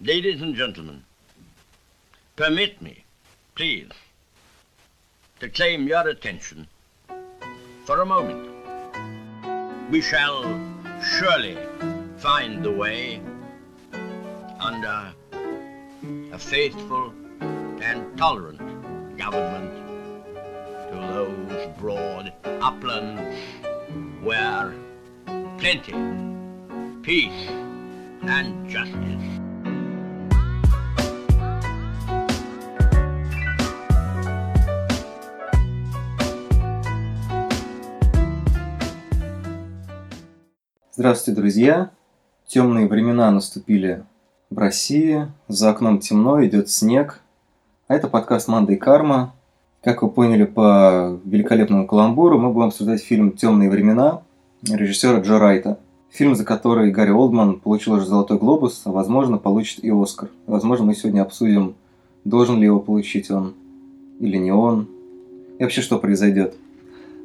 Ladies and gentlemen, permit me, please, to claim your attention for a moment. We shall surely find the way under a faithful and tolerant government to those broad uplands where plenty, peace, and justice Здравствуйте, друзья! Темные времена наступили в России. За окном темно, идет снег. А это подкаст «Манда и карма». Как вы поняли по великолепному каламбуру, мы будем обсуждать фильм «Темные времена» режиссера Джо Райта. Фильм, за который Гарри Олдман получил уже «Золотой глобус», а возможно получит и «Оскар». Возможно, мы сегодня обсудим, должен ли его получить он или не он, и вообще что произойдет.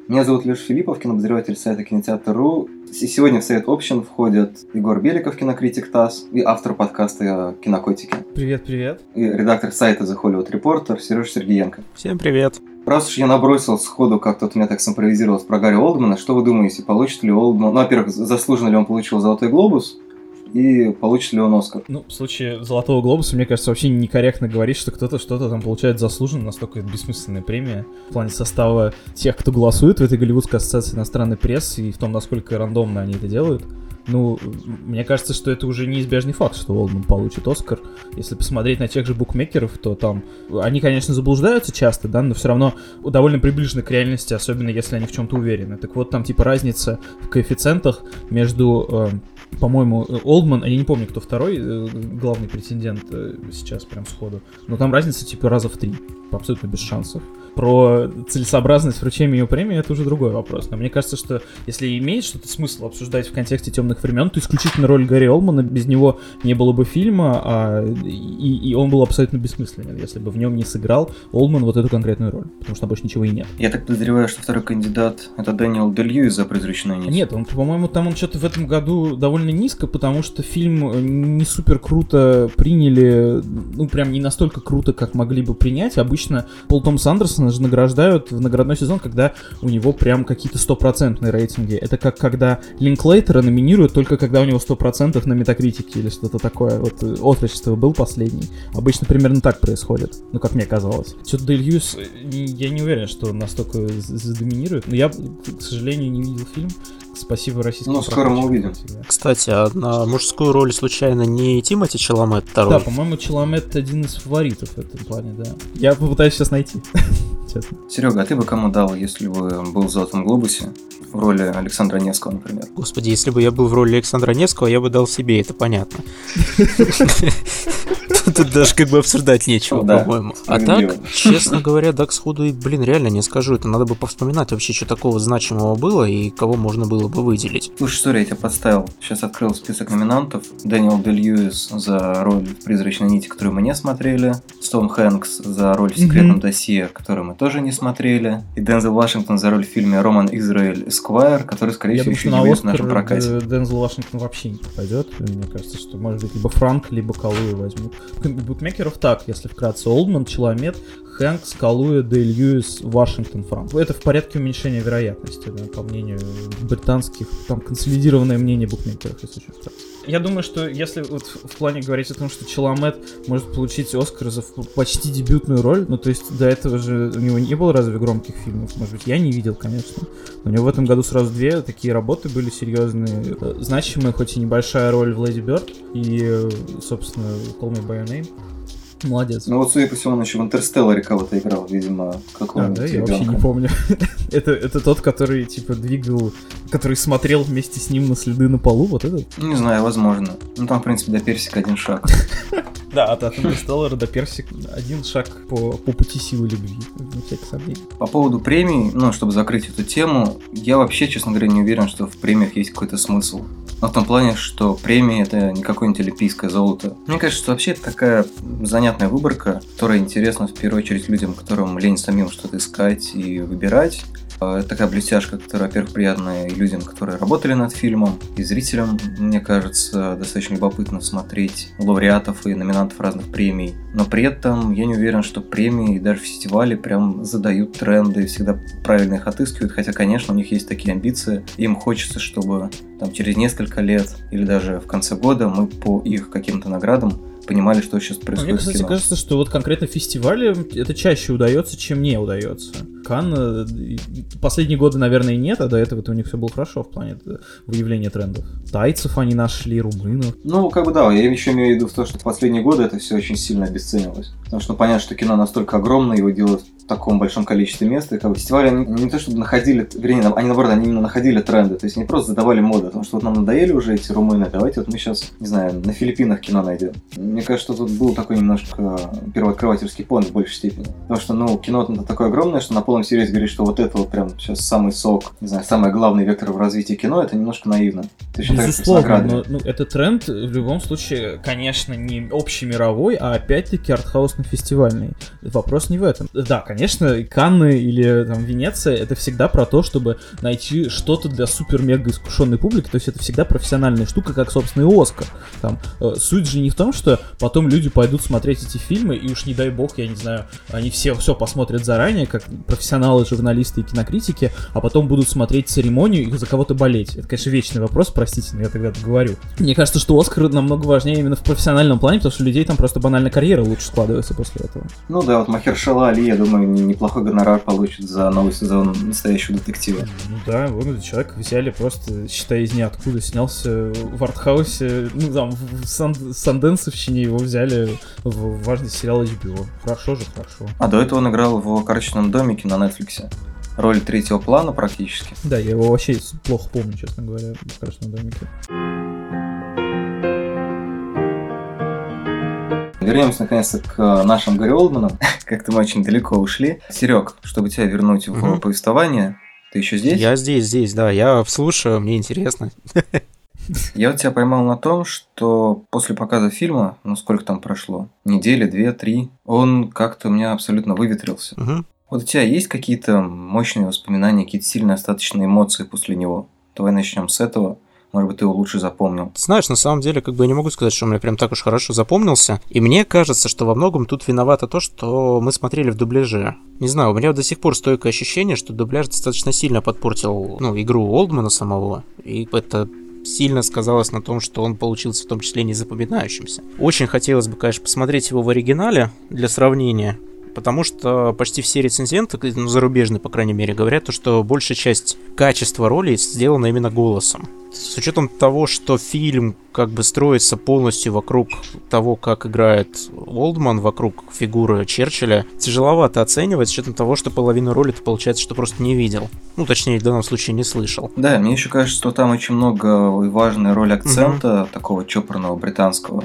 Меня зовут Леша Филиппов, кинообозреватель сайта Кинотеатр.ру. И сегодня в Совет Общин входят Егор Беликов, кинокритик ТАСС, и автор подкаста «Кинокотики». Привет, привет. И редактор сайта The Hollywood Reporter Сереж Сергеенко. Всем привет. Раз уж я набросил сходу, как тут меня так симпровизировалось про Гарри Олдмана, что вы думаете, получит ли Олдман... Ну, во-первых, заслуженно ли он получил «Золотой глобус», и получит ли он Оскар. Ну, в случае Золотого Глобуса, мне кажется, вообще некорректно говорить, что кто-то что-то там получает заслуженно, настолько это бессмысленная премия в плане состава тех, кто голосует в этой Голливудской ассоциации иностранной прессы и в том, насколько рандомно они это делают. Ну, мне кажется, что это уже неизбежный факт, что Олдман получит Оскар. Если посмотреть на тех же букмекеров, то там... Они, конечно, заблуждаются часто, да, но все равно довольно приближены к реальности, особенно если они в чем-то уверены. Так вот, там типа разница в коэффициентах между э, по-моему, Олдман, я не помню, кто второй э, главный претендент э, сейчас прям сходу, но там разница типа раза в три, абсолютно без шансов. Про целесообразность вручения ее премии это уже другой вопрос. Но мне кажется, что если имеет что-то смысл обсуждать в контексте темных времен, то исключительно роль Гарри Олмана без него не было бы фильма, а, и, и он был абсолютно бессмысленен, если бы в нем не сыграл Олман вот эту конкретную роль, потому что больше ничего и нет. Я так подозреваю, что второй кандидат это Дэниел Делью из-за призрачной нити. Нет, он, по-моему, там он что-то в этом году довольно низко, потому что фильм не супер круто приняли, ну прям не настолько круто, как могли бы принять. Обычно Пол Томас Андерсон же награждают в наградной сезон, когда у него прям какие-то стопроцентные рейтинги. Это как когда Линклейтера номинируют только когда у него сто процентов на метакритике или что-то такое. Вот э, отрочество был последний. Обычно примерно так происходит, ну как мне казалось. Что-то Дель Юс, э, я не уверен, что настолько задоминирует, но я, к сожалению, не видел фильм. Спасибо российскому. Ну, скоро мы увидим. Кстати, а на мужскую роль случайно не Тимати Челомет второй? Да, по-моему, Челомет один из фаворитов в этом плане, да. Я попытаюсь сейчас найти. честно. Серега, а ты бы кому дал, если бы был в Золотом Глобусе? В роли Александра Невского, например. Господи, если бы я был в роли Александра Невского, я бы дал себе, это понятно. Тут даже как бы обсуждать нечего, да, по-моему. А так, честно говоря, так сходу, блин, реально не скажу. Это надо бы повспоминать вообще, что такого значимого было и кого можно было бы выделить. Слушай, что я тебя подставил. Сейчас открыл список номинантов. Дэниел Де Льюис за роль в «Призрачной нити», которую мы не смотрели. Том Хэнкс за роль в «Секретном досье», которую мы тоже не смотрели. И Дензел Вашингтон за роль в фильме «Роман Израиль Эсквайр», который, скорее всего, еще не будет в нашем прокате. Дензел Вашингтон вообще не попадет. Мне кажется, что, может быть, либо Франк, либо Калуи возьмут букмекеров так, если вкратце. Олдман, Челомет, Хэнкс, Калуя, Дэй Льюис, Вашингтон, Франк. Это в порядке уменьшения вероятности, да, по мнению британских, там, консолидированное мнение букмекеров, если вкратце. Я думаю, что если вот в плане говорить о том, что Челомет может получить Оскар за почти дебютную роль, ну то есть до этого же у него не было разве громких фильмов, может быть, я не видел, конечно. Но у него в этом году сразу две такие работы были серьезные, э, значимые, хоть и небольшая роль в Леди Бёрд и, собственно, Call Me By Your Name. Молодец. Ну вот, судя по всему, он еще в Интерстелларе кого-то играл, видимо, какого-нибудь а, да, я вообще не помню. это, это тот, который, типа, двигал, который смотрел вместе с ним на следы на полу, вот этот? Не знаю, возможно. Ну там, в принципе, до персика один шаг. Да, от Интерстеллара до Персик один шаг по, по пути силы любви, не всяких сомнений. По поводу премий, ну, чтобы закрыть эту тему, я вообще, честно говоря, не уверен, что в премиях есть какой-то смысл. Но в том плане, что премии это не какое-нибудь олимпийское золото. Мне кажется, что вообще это такая занятная выборка, которая интересна в первую очередь людям, которым лень самим что-то искать и выбирать. Это такая блестяшка, которая, во-первых, приятная и людям, которые работали над фильмом, и зрителям, мне кажется, достаточно любопытно смотреть лауреатов и номинантов разных премий. Но при этом я не уверен, что премии и даже фестивали прям задают тренды, всегда правильно их отыскивают, хотя, конечно, у них есть такие амбиции, им хочется, чтобы там через несколько лет или даже в конце года мы по их каким-то наградам понимали, что сейчас происходит. Мне, кстати, кажется, что вот конкретно фестивале это чаще удается, чем не удается. Кан э, последние годы, наверное, нет, а до этого у них все было хорошо в плане э, выявления трендов. Тайцев они нашли, румынов. Ну, как бы да, я еще имею в виду в то, что в последние годы это все очень сильно обесценивалось. Потому что понятно, что кино настолько огромное, его делают в таком большом количестве мест, и как бы фестивали они не то чтобы находили, вернее, они наоборот, они именно находили тренды, то есть они просто задавали моды, потому что вот нам надоели уже эти румыны, давайте вот мы сейчас, не знаю, на Филиппинах кино найдем. Мне кажется, что тут был такой немножко первооткрывательский понт в большей степени. Потому что, ну, кино такое огромное, что на полном серьезе говорить, что вот это вот прям сейчас самый сок, не знаю, самый главный вектор в развитии кино, это немножко наивно. Точно Безусловно, но ну, это тренд в любом случае, конечно, не общемировой, а опять-таки артхаусно-фестивальный. Вопрос не в этом. Да, конечно, Канны или там Венеция это всегда про то, чтобы найти что-то для супер-мега искушенной публики, то есть это всегда профессиональная штука, как, собственно, Оскар. Там, э, суть же не в том, что потом люди пойдут смотреть эти фильмы, и уж не дай бог, я не знаю, они все все посмотрят заранее, как профессионалы, журналисты и кинокритики, а потом будут смотреть церемонию и за кого-то болеть. Это, конечно, вечный вопрос, простите, но я тогда говорю. Мне кажется, что Оскар намного важнее именно в профессиональном плане, потому что людей там просто банально карьера лучше складывается после этого. Ну да, вот Махершала Али, я думаю, неплохой гонорар получит за новый сезон настоящего детектива. Ну да, этот человек взяли просто, считай, из ниоткуда, снялся в артхаусе, ну там, в Сан Санденсовщине его взяли в важный сериал HBO. Хорошо же, хорошо. А до этого он играл в «Карточном домике» на Netflix роль третьего плана практически. Да, я его вообще плохо помню, честно говоря, в «Красном домике». Вернемся наконец-то к нашим Гарри Олдманам. Как-то мы очень далеко ушли. Серег, чтобы тебя вернуть в угу. повествование, ты еще здесь? Я здесь, здесь, да. Я слушаю, мне интересно. Я вот тебя поймал на том, что после показа фильма, ну сколько там прошло, недели, две, три, он как-то у меня абсолютно выветрился. Угу. Вот у тебя есть какие-то мощные воспоминания, какие-то сильные остаточные эмоции после него? Давай начнем с этого. Может быть, ты его лучше запомнил. Знаешь, на самом деле, как бы я не могу сказать, что он мне прям так уж хорошо запомнился. И мне кажется, что во многом тут виновато то, что мы смотрели в дубляже. Не знаю, у меня до сих пор стойкое ощущение, что дубляж достаточно сильно подпортил ну, игру Олдмана самого. И это сильно сказалось на том, что он получился в том числе незапоминающимся. Очень хотелось бы, конечно, посмотреть его в оригинале для сравнения, потому что почти все рецензенты, ну, зарубежные, по крайней мере, говорят, что большая часть качества роли сделана именно голосом. С учетом того, что фильм как бы строится полностью вокруг того, как играет Олдман, вокруг фигуры Черчилля, тяжеловато оценивать, с учетом того, что половину роли ты, получается, что просто не видел. Ну, точнее, в данном случае не слышал. Да, мне еще кажется, что там очень много и важная роль акцента, угу. такого чопорного британского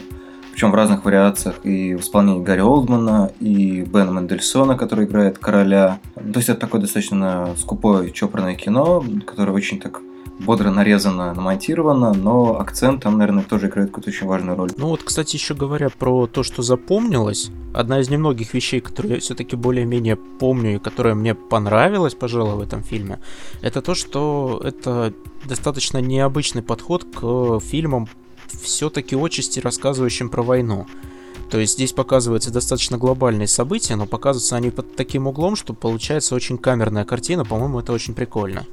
причем в разных вариациях, и в исполнении Гарри Олдмана, и Бена Мендельсона, который играет короля. То есть это такое достаточно скупое чопорное кино, которое очень так бодро нарезано, намонтировано, но акцент там, наверное, тоже играет какую-то очень важную роль. Ну вот, кстати, еще говоря про то, что запомнилось, одна из немногих вещей, которые я все-таки более-менее помню и которая мне понравилась, пожалуй, в этом фильме, это то, что это достаточно необычный подход к фильмам все-таки отчасти рассказывающим про войну. То есть здесь показываются достаточно глобальные события, но показываются они под таким углом, что получается очень камерная картина. По-моему, это очень прикольно.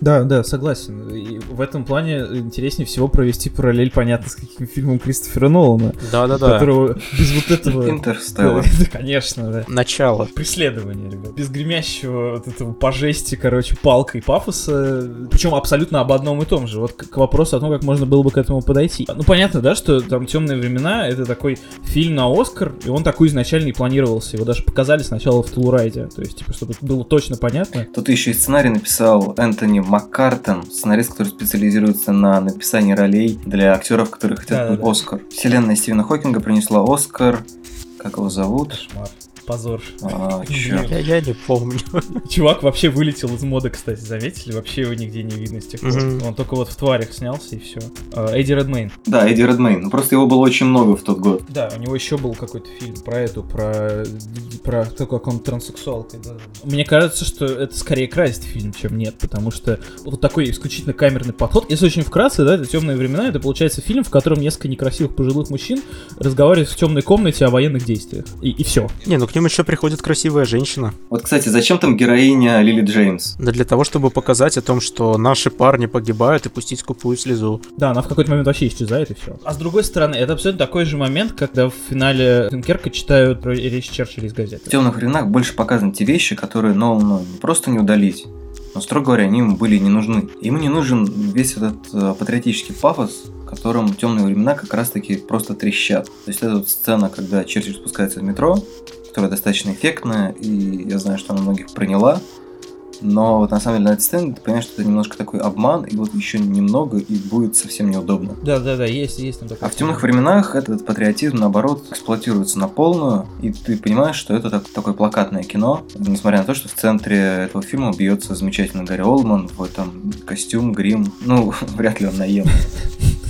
Да, да, согласен. И в этом плане интереснее всего провести параллель, понятно, с каким фильмом Кристофера Нолана. Да-да-да. Которого без вот этого... Интерстеллар. Конечно, да. Начало. Преследование, ребят. Без гремящего вот этого по жести, короче, палкой пафоса. Причем абсолютно об одном и том же. Вот к вопросу о том, как можно было бы к этому подойти. Ну, понятно, да, что там «Темные времена» — это такой фильм на Оскар, и он такой изначально и планировался. Его даже показали сначала в Тулурайде. То есть, типа, чтобы было точно понятно. Тут еще и сценарий написал Энтони Маккартон, сценарист, который специализируется на написании ролей для актеров, которые хотят да, да, Оскар. Вселенная Стивена Хокинга принесла Оскар. Как его зовут? Кошмар. Позор. А? Я, я не помню. Чувак вообще вылетел из моды, кстати, заметили? Вообще его нигде не видно с тех пор. Он только вот в тварях снялся и все. Эдди Редмейн. Да, Эдди Редмейн. Ну, просто его было очень много в тот год. Да, у него еще был какой-то фильм про эту, про, про то, как он транссексуал. когда- Мне кажется, что это скорее красит фильм, чем нет, потому что вот такой исключительно камерный подход. Если очень вкратце, да, это темные времена, это получается фильм, в котором несколько некрасивых пожилых мужчин разговаривают в темной комнате о военных действиях. И, и все. Не, ну к ним еще приходит красивая женщина. Вот, кстати, зачем там героиня Лили Джеймс? Да для того, чтобы показать о том, что наши парни погибают и пустить скупую слезу. Да, она в какой-то момент вообще исчезает и все. А с другой стороны, это абсолютно такой же момент, когда в финале Дюнкерка читают про речь Черчилля из В газеты. темных временах больше показаны те вещи, которые Нолану не просто не удалить, но, строго говоря, они ему были не нужны. Ему не нужен весь этот э, патриотический пафос, которым темные времена как раз-таки просто трещат. То есть это вот сцена, когда Черчилль спускается в метро, которая достаточно эффектная, и я знаю, что она многих приняла, но вот на самом деле на сцене ты понимаешь, что это немножко такой обман, и вот еще немного, и будет совсем неудобно. Да, да, да, есть, есть там такой. А в темных временах этот патриотизм, наоборот, эксплуатируется на полную, и ты понимаешь, что это так- такое плакатное кино, несмотря на то, что в центре этого фильма бьется замечательный Гарри Олман в этом костюм, грим. Ну, вряд ли он наел.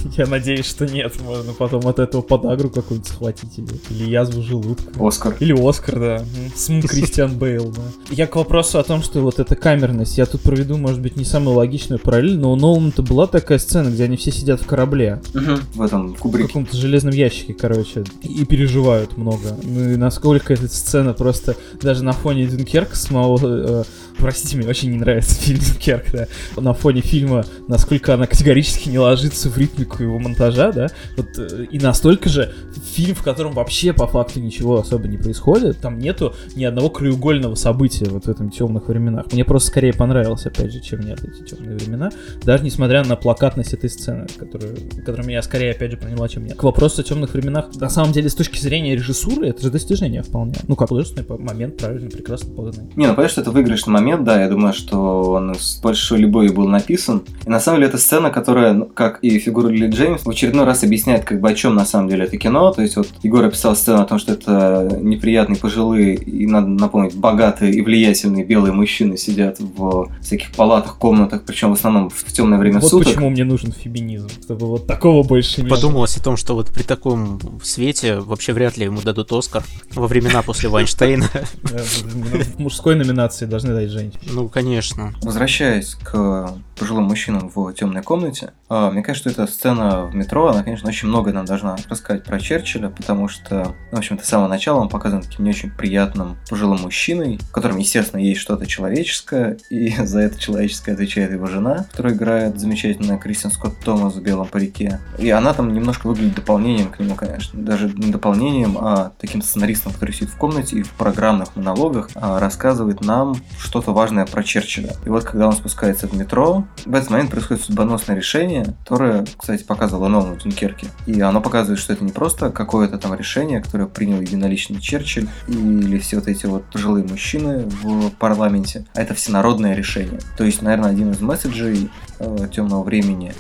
Я надеюсь, что нет. Можно потом от этого подагру какую-нибудь схватить или, или язву желудка. Оскар. Или Оскар, да. См Кристиан Бейл, да. Я к вопросу о том, что вот эта камерность, я тут проведу, может быть, не самую логичную параллель, но у Нолана-то была такая сцена, где они все сидят в корабле, В этом в в кубрике. каком-то железном ящике, короче, и переживают много. Ну и насколько эта сцена просто даже на фоне Дюнкерка самого... э, простите, мне очень не нравится фильм Дюнкерк, да. На фоне фильма, насколько она категорически не ложится в ритмику его монтажа, да. Вот, э, и настолько же фильм, в котором вообще по факту ничего особо не происходит, там нету ни одного краеугольного события вот в этом темных временах. Мне просто скорее понравилось, опять же, чем нет эти темные времена, даже несмотря на плакатность этой сцены, которую, которая меня скорее, опять же, поняла, чем нет. К вопросу о темных временах, на самом деле, с точки зрения режиссуры, это же достижение вполне. Ну, как художественный момент, правильно, прекрасно поданный. Не, ну понятно, что это выигрышный момент, да, я думаю, что он с большой любовью был написан. И на самом деле это сцена, которая, ну, как и фигура Лили Джеймс, в очередной раз объясняет, как бы о чем на самом деле это кино. То есть вот Егор описал сцену о том, что это неприятные пожилые и, надо напомнить, богатые и влиятельные белые мужчины сидят в всяких палатах, комнатах, причем в основном в темное время вот суток. почему мне нужен феминизм, чтобы вот такого больше не было. Подумалось о том, что вот при таком свете вообще вряд ли ему дадут Оскар во времена после Вайнштейна. В мужской номинации должны дать женщине. Ну, конечно. Возвращаясь к пожилым мужчинам в темной комнате, а, мне кажется, что эта сцена в метро, она, конечно, очень много нам должна рассказать про Черчилля, потому что, ну, в общем-то, с самого начала он показан таким не очень приятным пожилым мужчиной, в котором, естественно, есть что-то человеческое, и за это человеческое отвечает его жена, которая играет замечательная Кристин Скотт Томас в белом парике. И она там немножко выглядит дополнением к нему, конечно. Даже не дополнением, а таким сценаристом, который сидит в комнате и в программных монологах а, рассказывает нам что-то важное про Черчилля. И вот когда он спускается в метро, в этот момент происходит судьбоносное решение, которое, кстати, показывало Нолану в Дюнкерке. И оно показывает, что это не просто какое-то там решение, которое принял единолично Черчилль или все вот эти вот пожилые мужчины в парламенте, а это всенародное решение. То есть, наверное, один из месседжей э, темного времени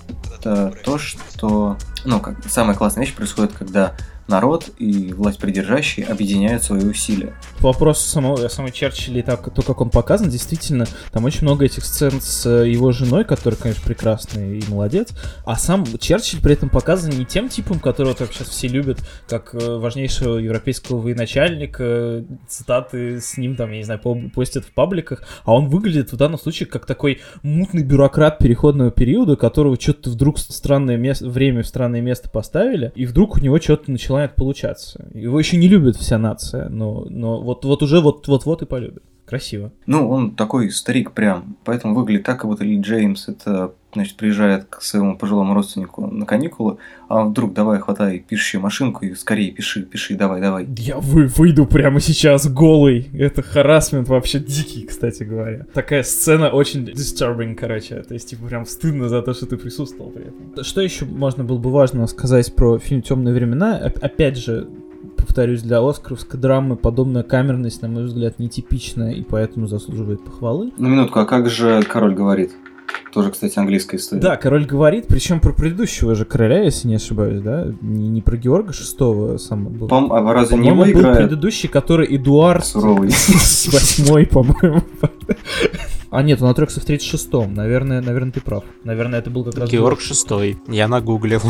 это то, что, ну, как самая классная вещь происходит, когда народ и власть придержащие объединяют свои усилия. По вопросу самого, самой Черчилля и так, то, как он показан, действительно, там очень много этих сцен с э, его женой, которая, конечно, прекрасная и молодец, а сам Черчилль при этом показан не тем типом, которого так сейчас все любят, как э, важнейшего европейского военачальника, цитаты с ним там, я не знаю, по- постят в пабликах, а он выглядит в данном случае как такой мутный бюрократ переходного периода, которого что-то вдруг странное место, время в странное место поставили, и вдруг у него что-то начинает получаться. Его еще не любит вся нация, но, но вот, вот уже вот-вот-вот и полюбит. Красиво. Ну, он такой старик прям, поэтому выглядит так, как будто Ли Джеймс это, значит, приезжает к своему пожилому родственнику на каникулы, а он вдруг давай хватай пишущую машинку и скорее пиши, пиши, давай, давай. Я вы, выйду прямо сейчас голый. Это харасмент вообще дикий, кстати говоря. Такая сцена очень disturbing, короче. То есть, типа, прям стыдно за то, что ты присутствовал при этом. Что еще можно было бы важно сказать про фильм «Темные времена»? Оп- Опять же, повторюсь, для оскаровской драмы подобная камерность, на мой взгляд, нетипичная и поэтому заслуживает похвалы. На минутку, а как же король говорит? Тоже, кстати, английская история. Да, король говорит, причем про предыдущего же короля, если не ошибаюсь, да? Не, не про Георга VI сам был. Пом- а разве не По-моему, его был играет предыдущий, который Эдуард суровый? восьмой, по-моему. А нет, он отрекся в 36-м. Наверное, наверное, ты прав. Наверное, это был как раз... Георг шестой. Я нагуглил.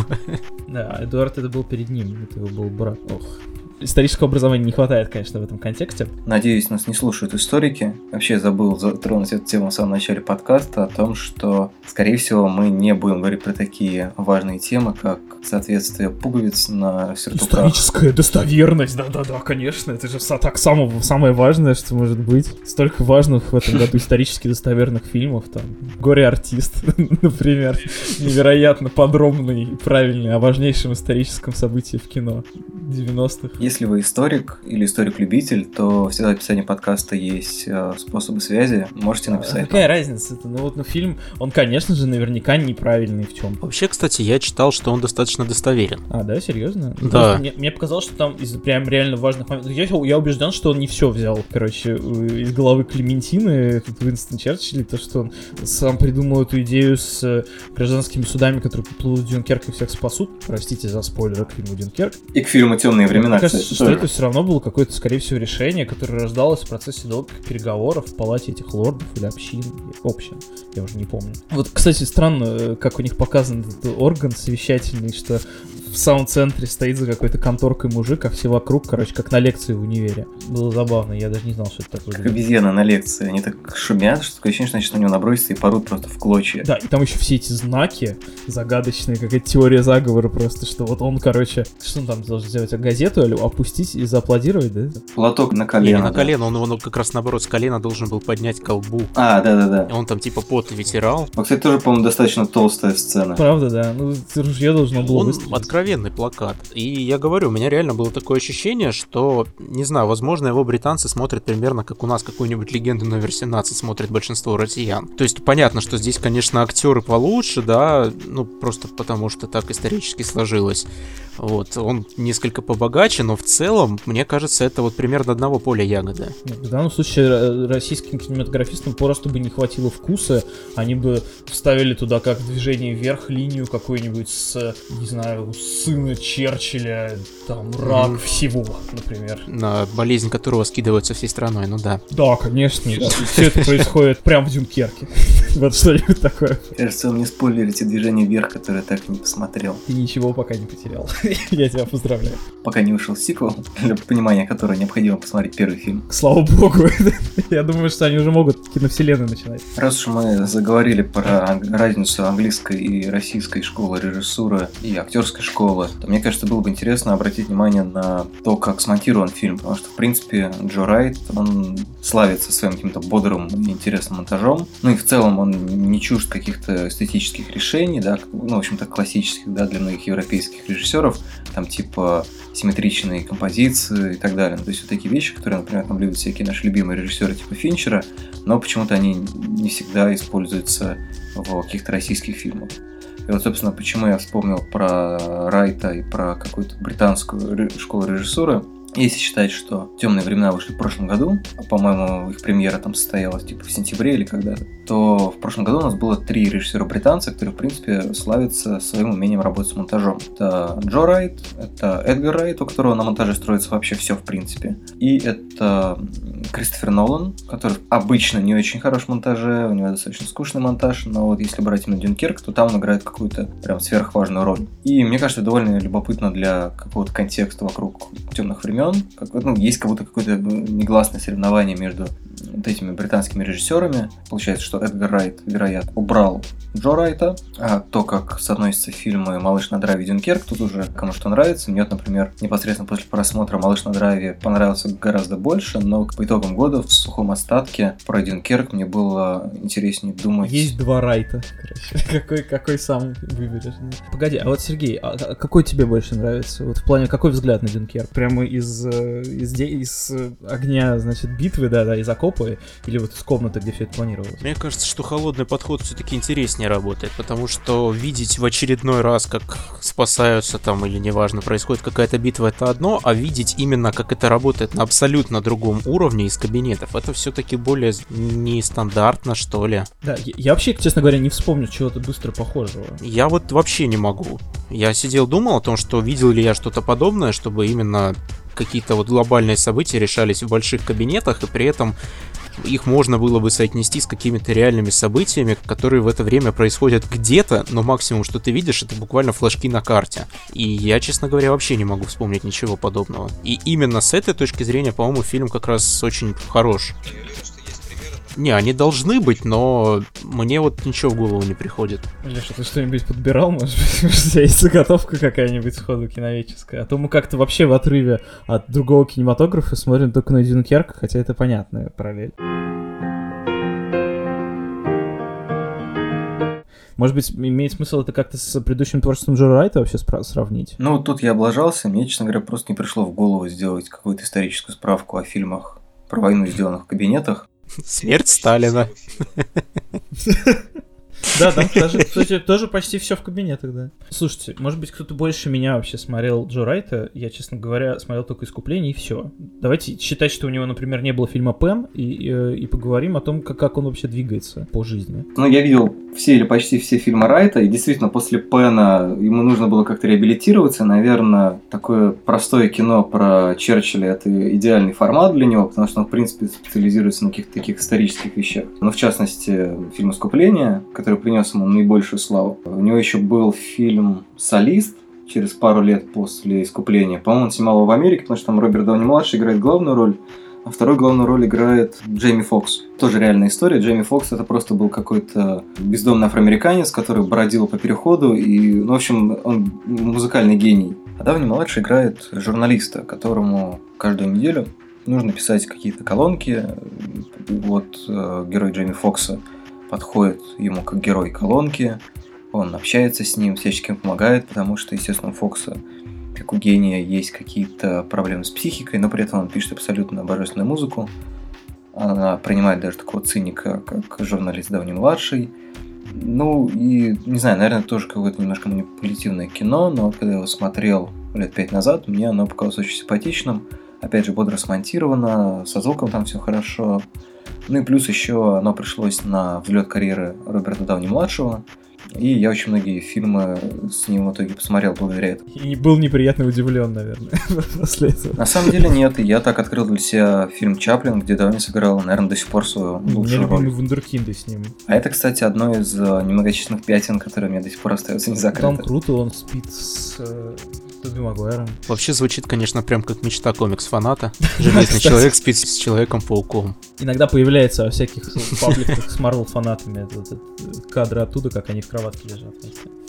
Да, Эдуард это был перед ним, это его был брат. Ох. Исторического образования не хватает, конечно, в этом контексте. Надеюсь, нас не слушают историки. Вообще забыл затронуть эту тему в самом начале подкаста о том, что, скорее всего, мы не будем говорить про такие важные темы, как соответствие пуговиц на сюртуках. Историческая достоверность, да-да-да, конечно. Это же так самое, самое важное, что может быть. Столько важных в этом году исторически достоверных фильмов. Там «Горе-артист», например. Невероятно подробный и правильный о важнейшем историческом событии в кино 90-х. Если вы историк или историк-любитель, то всегда в описании подкаста есть э, способы связи. Можете А написать. Какая разница-то? Ну вот, ну фильм, он, конечно же, наверняка неправильный в чем. Вообще, кстати, я читал, что он достаточно достоверен. А, да, серьезно? Ну, Да. просто Мне, мне показалось, что там из прям реально важных моментов. Я, я убежден, что он не все взял, короче, из головы Клементины, этот Уинстон Черчилля, то, что он сам придумал эту идею с э, гражданскими судами, которые поплывут в Дюнкерк и всех спасут. Простите за спойлеры к фильму Дюнкерк. И к фильму «Темные времена», Мне что тоже. это все равно было какое-то, скорее всего, решение, которое рождалось в процессе долгих переговоров в палате этих лордов или общин, общин, я уже не помню. Вот, кстати, странно, э, как у них показан этот орган совещательный, что в самом центре стоит за какой-то конторкой мужик, а все вокруг, короче, как на лекции в универе. Было забавно, я даже не знал, что это Как такое. обезьяна на лекции. Они так шумят, что такое ощущение, что значит на него набросится и порут просто в клочья. Да, и там еще все эти знаки загадочные, какая-то теория заговора просто, что вот он, короче, что он там должен сделать, а газету или опустить и зааплодировать, да? Платок на колено. не на да. колено, он его ну, как раз наоборот с колена должен был поднять колбу. А, да-да-да. Он там типа пот вытирал. Ну, кстати, тоже, по-моему, достаточно толстая сцена. Правда, да. Ну, ружье должно было Он выстрелить. Откровенный плакат. И я говорю, у меня реально было такое ощущение, что, не знаю, возможно, его британцы смотрят примерно как у нас какую-нибудь легенду номер 17 смотрит большинство россиян. То есть понятно, что здесь, конечно, актеры получше, да, ну просто потому что так исторически сложилось. Вот, он несколько побогаче, но в целом, мне кажется, это вот примерно одного поля ягода. Нет, В данном случае российским кинематографистам просто бы не хватило вкуса, они бы вставили туда как движение вверх линию какую-нибудь с, не знаю, сына Черчилля, там, рак Мгм. всего, например. На болезнь которого скидываются всей страной, ну да. Да, конечно. Все это происходит прямо в Дюнкерке. Вот что-нибудь такое. Кажется, вы мне спойлерите движение вверх, которое я так и не посмотрел. Ты ничего пока не потерял. Я тебя поздравляю. Пока не вышел сиквел, для понимания которого необходимо посмотреть первый фильм. Слава богу. Я думаю, что они уже могут киновселенную начинать. Раз уж мы заговорили про разницу английской и российской школы режиссуры и актерской школы, то мне кажется, было бы интересно обратить внимание на то, как смонтирован фильм, потому что, в принципе, Джо Райт, он славится своим каким-то бодрым и интересным монтажом, ну и в целом он не чужд каких-то эстетических решений, да, ну, в общем-то, классических, да, для многих европейских режиссеров, там, типа, симметричные композиции и так далее. Ну, То есть вот такие вещи, которые, например, там любят всякие наши любимые режиссеры типа Финчера, но почему-то они не всегда используются в каких-то российских фильмах. И вот, собственно, почему я вспомнил про Райта и про какую-то британскую школу режиссуры. Если считать, что «Темные времена» вышли в прошлом году, а, по-моему, их премьера там состоялась типа в сентябре или когда-то, то в прошлом году у нас было три режиссера британца, которые, в принципе, славятся своим умением работать с монтажом. Это Джо Райт, это Эдгар Райт, у которого на монтаже строится вообще все, в принципе. И это Кристофер Нолан, который обычно не очень хорош в монтаже, у него достаточно скучный монтаж, но вот если брать именно Дюнкерк, то там он играет какую-то прям сверхважную роль. И мне кажется, довольно любопытно для какого-то контекста вокруг темных времен. Как, ну, есть как будто какое-то негласное соревнование между вот этими британскими режиссерами. Получается, что Эдгар Райт, вероятно, убрал Джо Райта, а то, как соотносятся фильмы «Малыш на драйве» и «Дюнкерк», тут уже кому что нравится. Мне, вот, например, непосредственно после просмотра «Малыш на драйве» понравился гораздо больше, но по итогам года в сухом остатке про «Дюнкерк» мне было интереснее думать. Есть два райта, короче. Какой, какой сам выберешь? Ну, Погоди, а вот, Сергей, а а какой тебе больше нравится? Вот в плане, какой взгляд на Дюнкерк? Прямо из, э, из, де- из э, огня, значит, битвы, да-да, из окопа? или вот из комнаты, где все это планировалось? Мне кажется, что холодный подход все-таки интереснее работает, потому что видеть в очередной раз, как спасаются там или неважно, происходит какая-то битва, это одно, а видеть именно, как это работает на абсолютно другом уровне из кабинетов, это все-таки более нестандартно, что ли. Да, я, я вообще, честно говоря, не вспомню чего-то быстро похожего. Я вот вообще не могу. Я сидел, думал о том, что видел ли я что-то подобное, чтобы именно какие-то вот глобальные события решались в больших кабинетах, и при этом их можно было бы соотнести с какими-то реальными событиями, которые в это время происходят где-то, но максимум, что ты видишь, это буквально флажки на карте. И я, честно говоря, вообще не могу вспомнить ничего подобного. И именно с этой точки зрения, по-моему, фильм как раз очень хорош. Не, они должны быть, но мне вот ничего в голову не приходит. Леша, ты что-нибудь подбирал, может быть? У тебя есть заготовка какая-нибудь сходу киновеческая? А то мы как-то вообще в отрыве от другого кинематографа смотрим только на Дюнкерк, хотя это понятная параллель. Может быть, имеет смысл это как-то с предыдущим творчеством Джо Райта вообще сравнить? Ну, тут я облажался, мне, честно говоря, просто не пришло в голову сделать какую-то историческую справку о фильмах про войну, сделанных в кабинетах. Смерть Сталина. Да, там даже, кстати, тоже почти все в кабинетах, да. Слушайте, может быть, кто-то больше меня вообще смотрел Джо Райта. Я, честно говоря, смотрел только «Искупление» и все. Давайте считать, что у него, например, не было фильма «Пэм», и, и, э, и поговорим о том, как, как он вообще двигается по жизни. Ну, я видел все или почти все фильмы Райта, и действительно, после Пэна ему нужно было как-то реабилитироваться. Наверное, такое простое кино про Черчилля – это идеальный формат для него, потому что он, в принципе, специализируется на каких-то таких исторических вещах. Ну, в частности, фильм «Искупление», который принес ему наибольшую славу. У него еще был фильм «Солист», через пару лет после «Искупления». По-моему, он снимал его в Америке, потому что там Роберт Дауни-младший играет главную роль, а вторую главную роль играет Джейми Фокс. Тоже реальная история. Джейми Фокс это просто был какой-то бездомный афроамериканец, который бродил по переходу, и, ну, в общем, он музыкальный гений. А Дауни-младший играет журналиста, которому каждую неделю нужно писать какие-то колонки. Вот э, герой Джейми Фокса – подходит ему как герой колонки, он общается с ним, всячески помогает, потому что, естественно, у Фокса, как у гения, есть какие-то проблемы с психикой, но при этом он пишет абсолютно божественную музыку. Она принимает даже такого циника, как журналист давний младший. Ну, и, не знаю, наверное, тоже какое-то немножко манипулятивное кино, но когда я его смотрел лет пять назад, мне оно показалось очень симпатичным. Опять же, бодро смонтировано, со звуком там все хорошо. Ну и плюс еще оно пришлось на взлет карьеры Роберта Дауни-младшего. И я очень многие фильмы с ним в итоге посмотрел благодаря этому. И был неприятно удивлен, наверное, после этого. На самом деле нет, я так открыл для себя фильм Чаплин, где Дауни сыграл, наверное, до сих пор свою лучшую роль. вундеркинды с ним. А это, кстати, одно из э, немногочисленных пятен, которые мне до сих пор остается не закрыто. Там круто, он спит с э, Тоби Магуайром. Вообще звучит, конечно, прям как мечта комикс-фаната. Железный человек спит с Человеком-пауком. Иногда появляется во всяких пабликах с Марвел фанатами кадры оттуда, как они в кроватке лежат.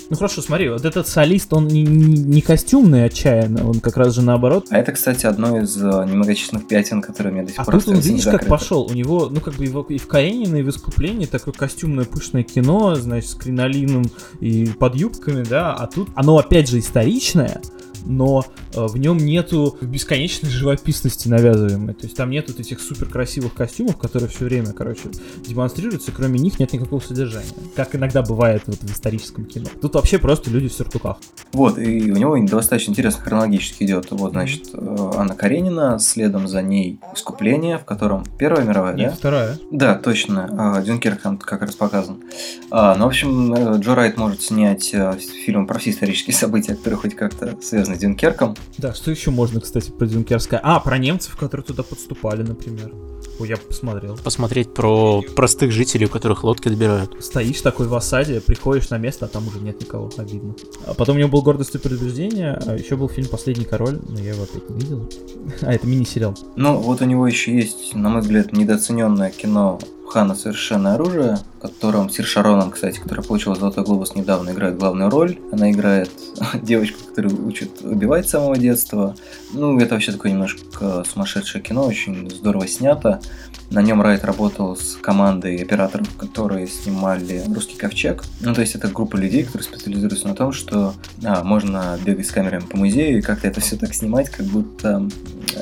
Ну хорошо, смотри, вот этот солист, он не, не, костюмный отчаянно, он как раз же наоборот. А это, кстати, одно из uh, немногочисленных пятен, которые мне до сих а пор тут он, видишь, как пошел. У него, ну, как бы его и в Каренине, и в искуплении такое костюмное пышное кино, значит, с кринолином и под юбками, да, а тут оно, опять же, историчное, но э, в нем нету бесконечной живописности навязываемой. То есть там нету вот этих супер красивых костюмов, которые все время, короче, демонстрируются, кроме них нет никакого содержания. Как иногда бывает вот в историческом кино. Тут вообще просто люди в сюртуках. Вот, и у него достаточно интересно хронологически идет. Вот, значит, э, Анна Каренина, следом за ней «Искупление», в котором Первая мировая, Нет, да? вторая. Да, точно. А, Дюнкерк там как раз показан. А, ну, в общем, э, Джо Райт может снять фильм про все исторические события, которые хоть как-то связаны с Дюнкерком. Да, что еще можно, кстати, про Дюнкерское? А, про немцев, которые туда подступали, например. Ой, я посмотрел. Посмотреть про простых жителей, у которых лодки добирают. Стоишь такой в осаде, приходишь на место, а там уже нет никого, обидно. А потом у него был «Гордость и предубеждение», а еще был фильм «Последний король», но я его опять не видел. А, это мини-сериал. Ну, вот у него еще есть, на мой взгляд, недооцененное кино Хана «Совершенное оружие», в котором Сир Шаронан, кстати, который получил «Золотой глобус» недавно, играет главную роль. Она играет девочку, которую учат убивать с самого детства. Ну, это вообще такое немножко сумасшедшее кино, очень здорово снято. На нем Райт работал с командой операторов, которые снимали «Русский ковчег». Ну, то есть это группа людей, которые специализируются на том, что а, можно бегать с камерами по музею и как-то это все так снимать, как будто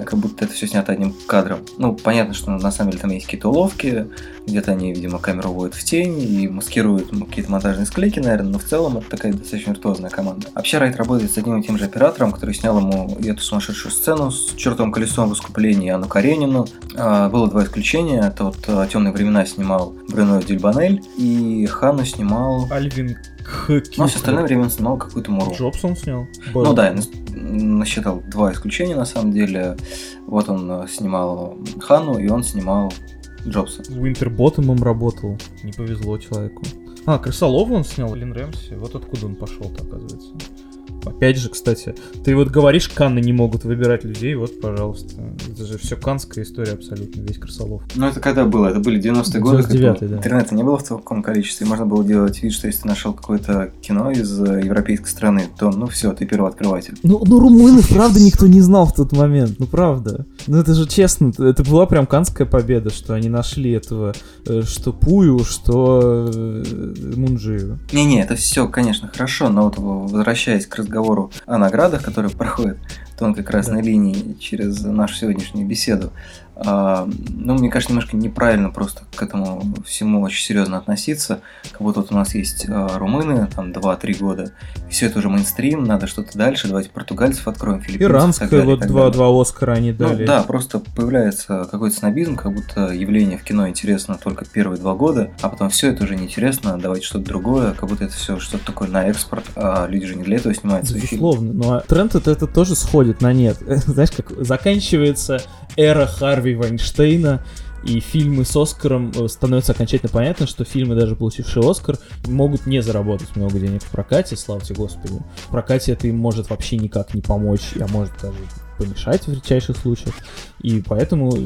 как будто это все снято одним кадром. Ну, понятно, что на самом деле там есть какие-то уловки, где-то они, видимо, камеру уводят в тень и маскируют какие-то монтажные склейки, наверное, но в целом это такая достаточно виртуозная команда. Вообще Райт работает с одним и тем же оператором, который снял ему эту сумасшедшую сцену с чертовым колесом в искуплении Анну Каренину. А, было два исключения. Это вот а, «Темные времена» снимал Бруно Дюльбанель, и Хану снимал... Альвин Ну, все остальное время он снимал какую-то муру. Джобсон снял. Ну да, насчитал два исключения на самом деле. Вот он а, снимал Хану, и он снимал Джобса. Уинтерботтомом работал. Не повезло человеку. А, Крысолова он снял, Лин Рэмси. Вот откуда он пошел-то, оказывается. Опять же, кстати, ты вот говоришь, Канны не могут выбирать людей, вот, пожалуйста. Это же все канская история абсолютно, весь Крысолов. Ну, это когда было? Это были 90-е годы. 99 да. Интернета не было в таком количестве. Можно было делать вид, что если ты нашел какое-то кино из э, европейской страны, то, ну, все, ты первооткрыватель. Ну, ну, румынов, правда, никто не знал в тот момент. Ну, правда. Ну, это же честно, это была прям канская победа, что они нашли этого, э, что Пую, что э, Мунджию. Не-не, это все, конечно, хорошо, но вот возвращаясь к разговору разговору о наградах, которые проходят тонкой красной линии через нашу сегодняшнюю беседу. А, ну, мне кажется, немножко неправильно просто к этому всему очень серьезно относиться. Как будто вот у нас есть а, румыны, там 2-3 года, и все это уже мейнстрим, надо что-то дальше, давайте португальцев откроем, филиппинцев Иранская, далее, вот два, два Оскара они ну дали. Ну, да, просто появляется какой-то снобизм, как будто явление в кино интересно только первые два года, а потом все это уже неинтересно, давайте что-то другое, как будто это все что-то такое на экспорт, а люди же не для этого снимаются. Безусловно, но ну, а тренд это, это тоже сходит на нет. Знаешь, как заканчивается эра Харви Вайнштейна, и фильмы с Оскаром э, становится окончательно понятно, что фильмы, даже получившие Оскар, могут не заработать много денег в прокате, славьте Господи. В прокате это им может вообще никак не помочь, а может даже помешать в редчайших случаях. И поэтому э,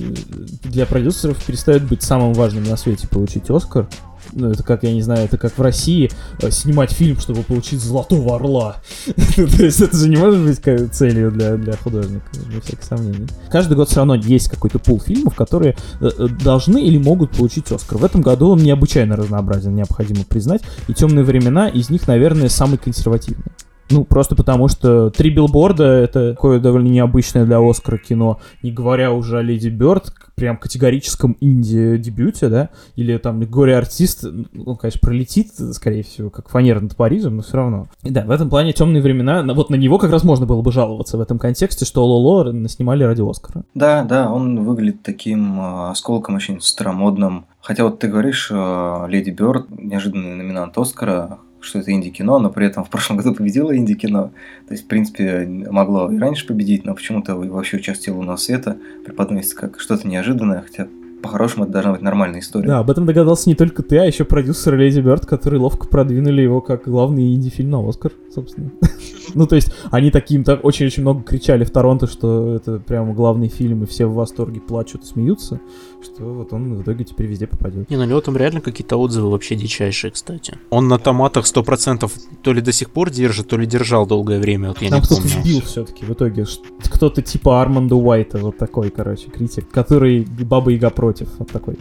для продюсеров перестает быть самым важным на свете получить Оскар, ну, это как, я не знаю, это как в России э, снимать фильм, чтобы получить Золотого Орла. То есть это же не может быть целью для, для художника, без всяких сомнений. Каждый год все равно есть какой-то пул фильмов, которые э, э, должны или могут получить Оскар. В этом году он необычайно разнообразен, необходимо признать. И «Темные времена» из них, наверное, самый консервативный. Ну, просто потому что «Три билборда» — это такое довольно необычное для Оскара кино, не говоря уже о «Леди Бёрд», прям категорическом инди-дебюте, да, или там горе-артист, ну, конечно, пролетит, скорее всего, как фанера над Парижем, но все равно. И да, в этом плане «Темные времена», вот на него как раз можно было бы жаловаться в этом контексте, что Лоло снимали ради Оскара. Да, да, он выглядит таким э, осколком очень старомодным. Хотя вот ты говоришь, э, «Леди Бёрд», неожиданный номинант Оскара, что это инди-кино, но при этом в прошлом году победило инди-кино. То есть, в принципе, могло и раньше победить, но почему-то вообще участие Лунного Света преподносится как что-то неожиданное, хотя по-хорошему это должна быть нормальная история. Да, об этом догадался не только ты, а еще продюсер Леди Бёрд, которые ловко продвинули его как главный инди-фильм на Оскар, собственно. ну, то есть, они таким так очень-очень много кричали в Торонто, что это прямо главный фильм, и все в восторге плачут и смеются, что вот он в итоге теперь везде попадет. Не, на него там реально какие-то отзывы вообще дичайшие, кстати. Он на томатах 100% то ли до сих пор держит, то ли держал долгое время, вот я там не кто-то сбил все-таки в итоге. Кто-то типа Армандо Уайта, вот такой, короче, критик, который Баба Яга против, вот такой.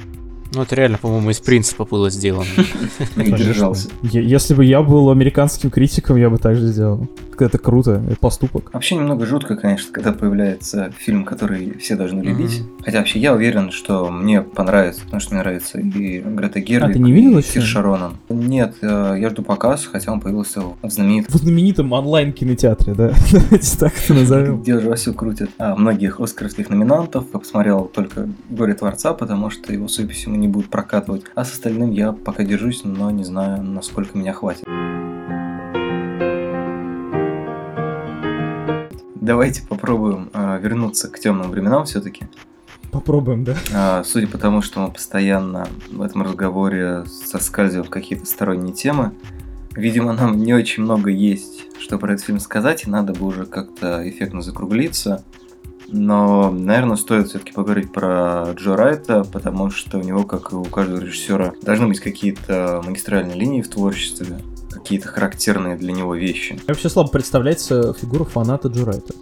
Ну, это реально, по-моему, из принципа было сделано. держался. Если бы я был американским критиком, я бы так же сделал. Это круто, это поступок. Вообще немного жутко, конечно, когда появляется фильм, который все должны любить. Хотя вообще я уверен, что мне понравится, потому что мне нравится и Грета Гервиг, а, ты не видел? Кир Шаронан. Нет, э, я жду показ, хотя он появился в знаменитом... В знаменитом онлайн-кинотеатре, да? Давайте так это назовем. Где уже все крутят а, многих оскаровских номинантов. Я посмотрел только «Горе Творца», потому что его, судя по всему, не будут прокатывать. А с остальным я пока держусь, но не знаю, насколько меня хватит. Давайте попробуем э, вернуться к темным временам все-таки. Попробуем, да. А, судя по тому, что мы постоянно в этом разговоре соскальзываем в какие-то сторонние темы, видимо, нам не очень много есть, что про этот фильм сказать, и надо бы уже как-то эффектно закруглиться. Но, наверное, стоит все-таки поговорить про Джо Райта, потому что у него, как и у каждого режиссера, должны быть какие-то магистральные линии в творчестве, какие-то характерные для него вещи. Мне вообще слабо представляется фигуру фаната Джо Райта.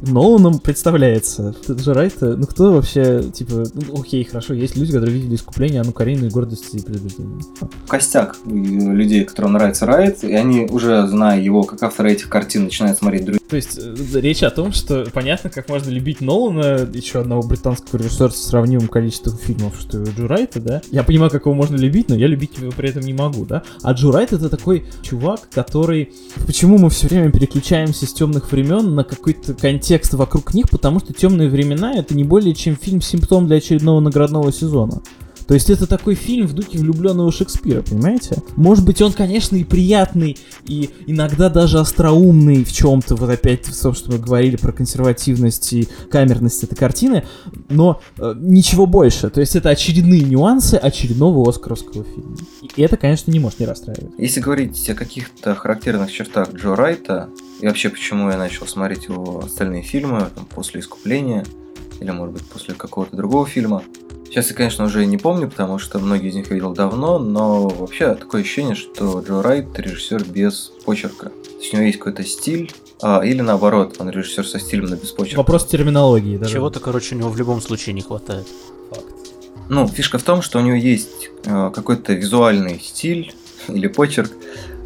Ноланом представляется. Это же ну кто вообще, типа, ну, окей, хорошо, есть люди, которые видели искупление, Анну Карину и гордость и предубеждение. Костяк людей, которым нравится Райт, и они уже, зная его как автора этих картин, начинают смотреть другие. То есть э, речь о том, что понятно, как можно любить Нолана, еще одного британского режиссера с сравнимым количеством фильмов, что и Джо Райта, да? Я понимаю, как его можно любить, но я любить его при этом не могу, да? А Джо Райт это такой чувак, который... Почему мы все время переключаемся с темных времен на какой-то контекст вокруг них? Потому что темные времена это не более чем фильм симптом для очередного наградного сезона. То есть это такой фильм в духе влюбленного Шекспира, понимаете? Может быть, он, конечно, и приятный, и иногда даже остроумный в чем-то, вот опять мы говорили про консервативность и камерность этой картины, но э, ничего больше. То есть это очередные нюансы очередного оскаровского фильма. И это, конечно, не может не расстраивать. Если говорить о каких-то характерных чертах Джо Райта, и вообще почему я начал смотреть его остальные фильмы там, после «Искупления», или, может быть, после какого-то другого фильма, Сейчас я, конечно, уже не помню, потому что многие из них я видел давно, но вообще такое ощущение, что Джо Райт режиссер без почерка. То есть у него есть какой-то стиль, а, или наоборот, он режиссер со стилем, но без почерка. Вопрос терминологии, да? Чего-то, короче, у него в любом случае не хватает. Факт. Ну, фишка в том, что у него есть э, какой-то визуальный стиль или почерк,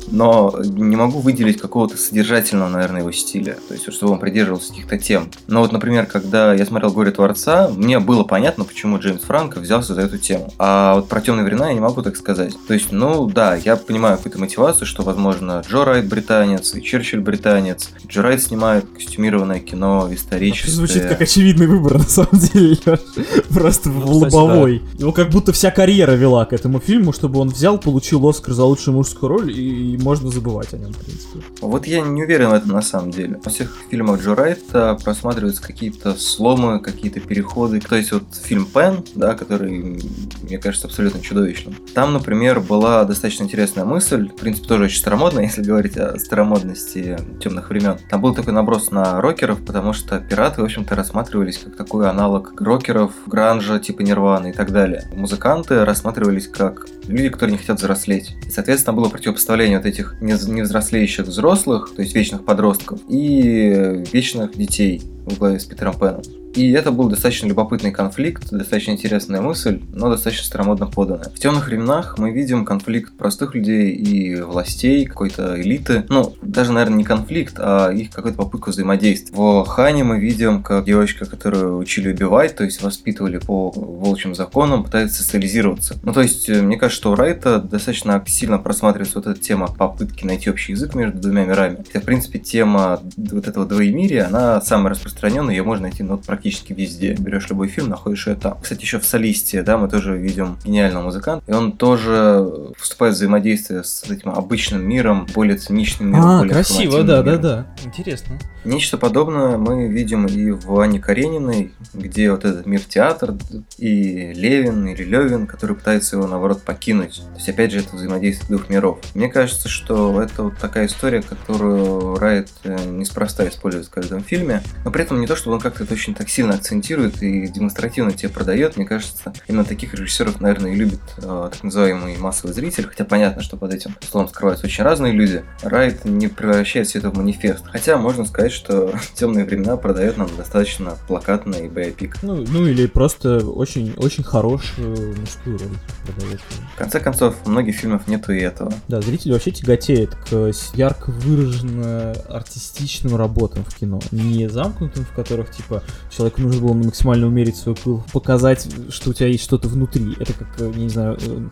но не могу выделить какого-то содержательного, наверное, его стиля, то есть, чтобы он придерживался каких-то тем. Но вот, например, когда я смотрел «Горе Творца», мне было понятно, почему Джеймс Франко взялся за эту тему. А вот про «Темные времена» я не могу так сказать. То есть, ну да, я понимаю какую-то мотивацию, что, возможно, Джо Райт британец, и Черчилль британец. Джо Райт снимает костюмированное кино историческое. Звучит как очевидный выбор, на самом деле, Просто в ну, лобовой. Его как будто вся карьера вела к этому фильму, чтобы он взял, получил Оскар за лучшую мужскую роль и можно забывать о нем, в принципе. Вот я не уверен в этом на самом деле. Во всех фильмах Джо Райта просматриваются какие-то сломы, какие-то переходы. То есть вот фильм Пен, да, который, мне кажется, абсолютно чудовищным. Там, например, была достаточно интересная мысль, в принципе, тоже очень старомодная, если говорить о старомодности темных времен. Там был такой наброс на рокеров, потому что пираты, в общем-то, рассматривались как такой аналог рокеров, гранжа, типа Нирваны и так далее. Музыканты рассматривались как люди, которые не хотят взрослеть. И, соответственно, было противопоставление вот этих невзрослеющих взрослых, то есть вечных подростков, и вечных детей в главе с Питером Пеном. И это был достаточно любопытный конфликт, достаточно интересная мысль, но достаточно старомодно поданная. В темных временах мы видим конфликт простых людей и властей, какой-то элиты. Ну, даже, наверное, не конфликт, а их какую-то попытку взаимодействия. В Хане мы видим, как девочка, которую учили убивать, то есть воспитывали по волчьим законам, пытается социализироваться. Ну, то есть, э, мне кажется, что у Райта достаточно сильно просматривается вот эта тема попытки найти общий язык между двумя мирами. Хотя, в принципе, тема вот этого двоемирия, она самая распространенная, ее можно найти ну, практически практически везде. Берешь любой фильм, находишь там. Кстати, еще в солисте, да, мы тоже видим гениального музыканта. И он тоже вступает в взаимодействие с этим обычным миром, более циничным миром. А, более красиво, да, миром. да, да. Интересно. Нечто подобное мы видим и в Анне Карениной, где вот этот мир театр, и Левин, или Левин, который пытается его, наоборот, покинуть. То есть, опять же, это взаимодействие двух миров. Мне кажется, что это вот такая история, которую Райт э, неспроста использует в каждом фильме, но при этом не то, чтобы он как-то это очень так сильно акцентирует и демонстративно тебе продает. Мне кажется, именно таких режиссеров, наверное, и любит э, так называемый массовый зритель. Хотя понятно, что под этим словом скрываются очень разные люди. Райт не превращает все это в манифест. Хотя можно сказать, что темные времена продает нам достаточно плакатный боепик. Ну, ну или просто очень, очень хорошую мужскую роль продает. В конце концов, многих фильмов нету и этого. Да, зритель вообще тяготеет к ярко выраженно артистичным работам в кино. Не замкнутым, в которых, типа, человеку нужно было максимально умерить свой пыл, показать, что у тебя есть что-то внутри. Это как, э, не знаю, э,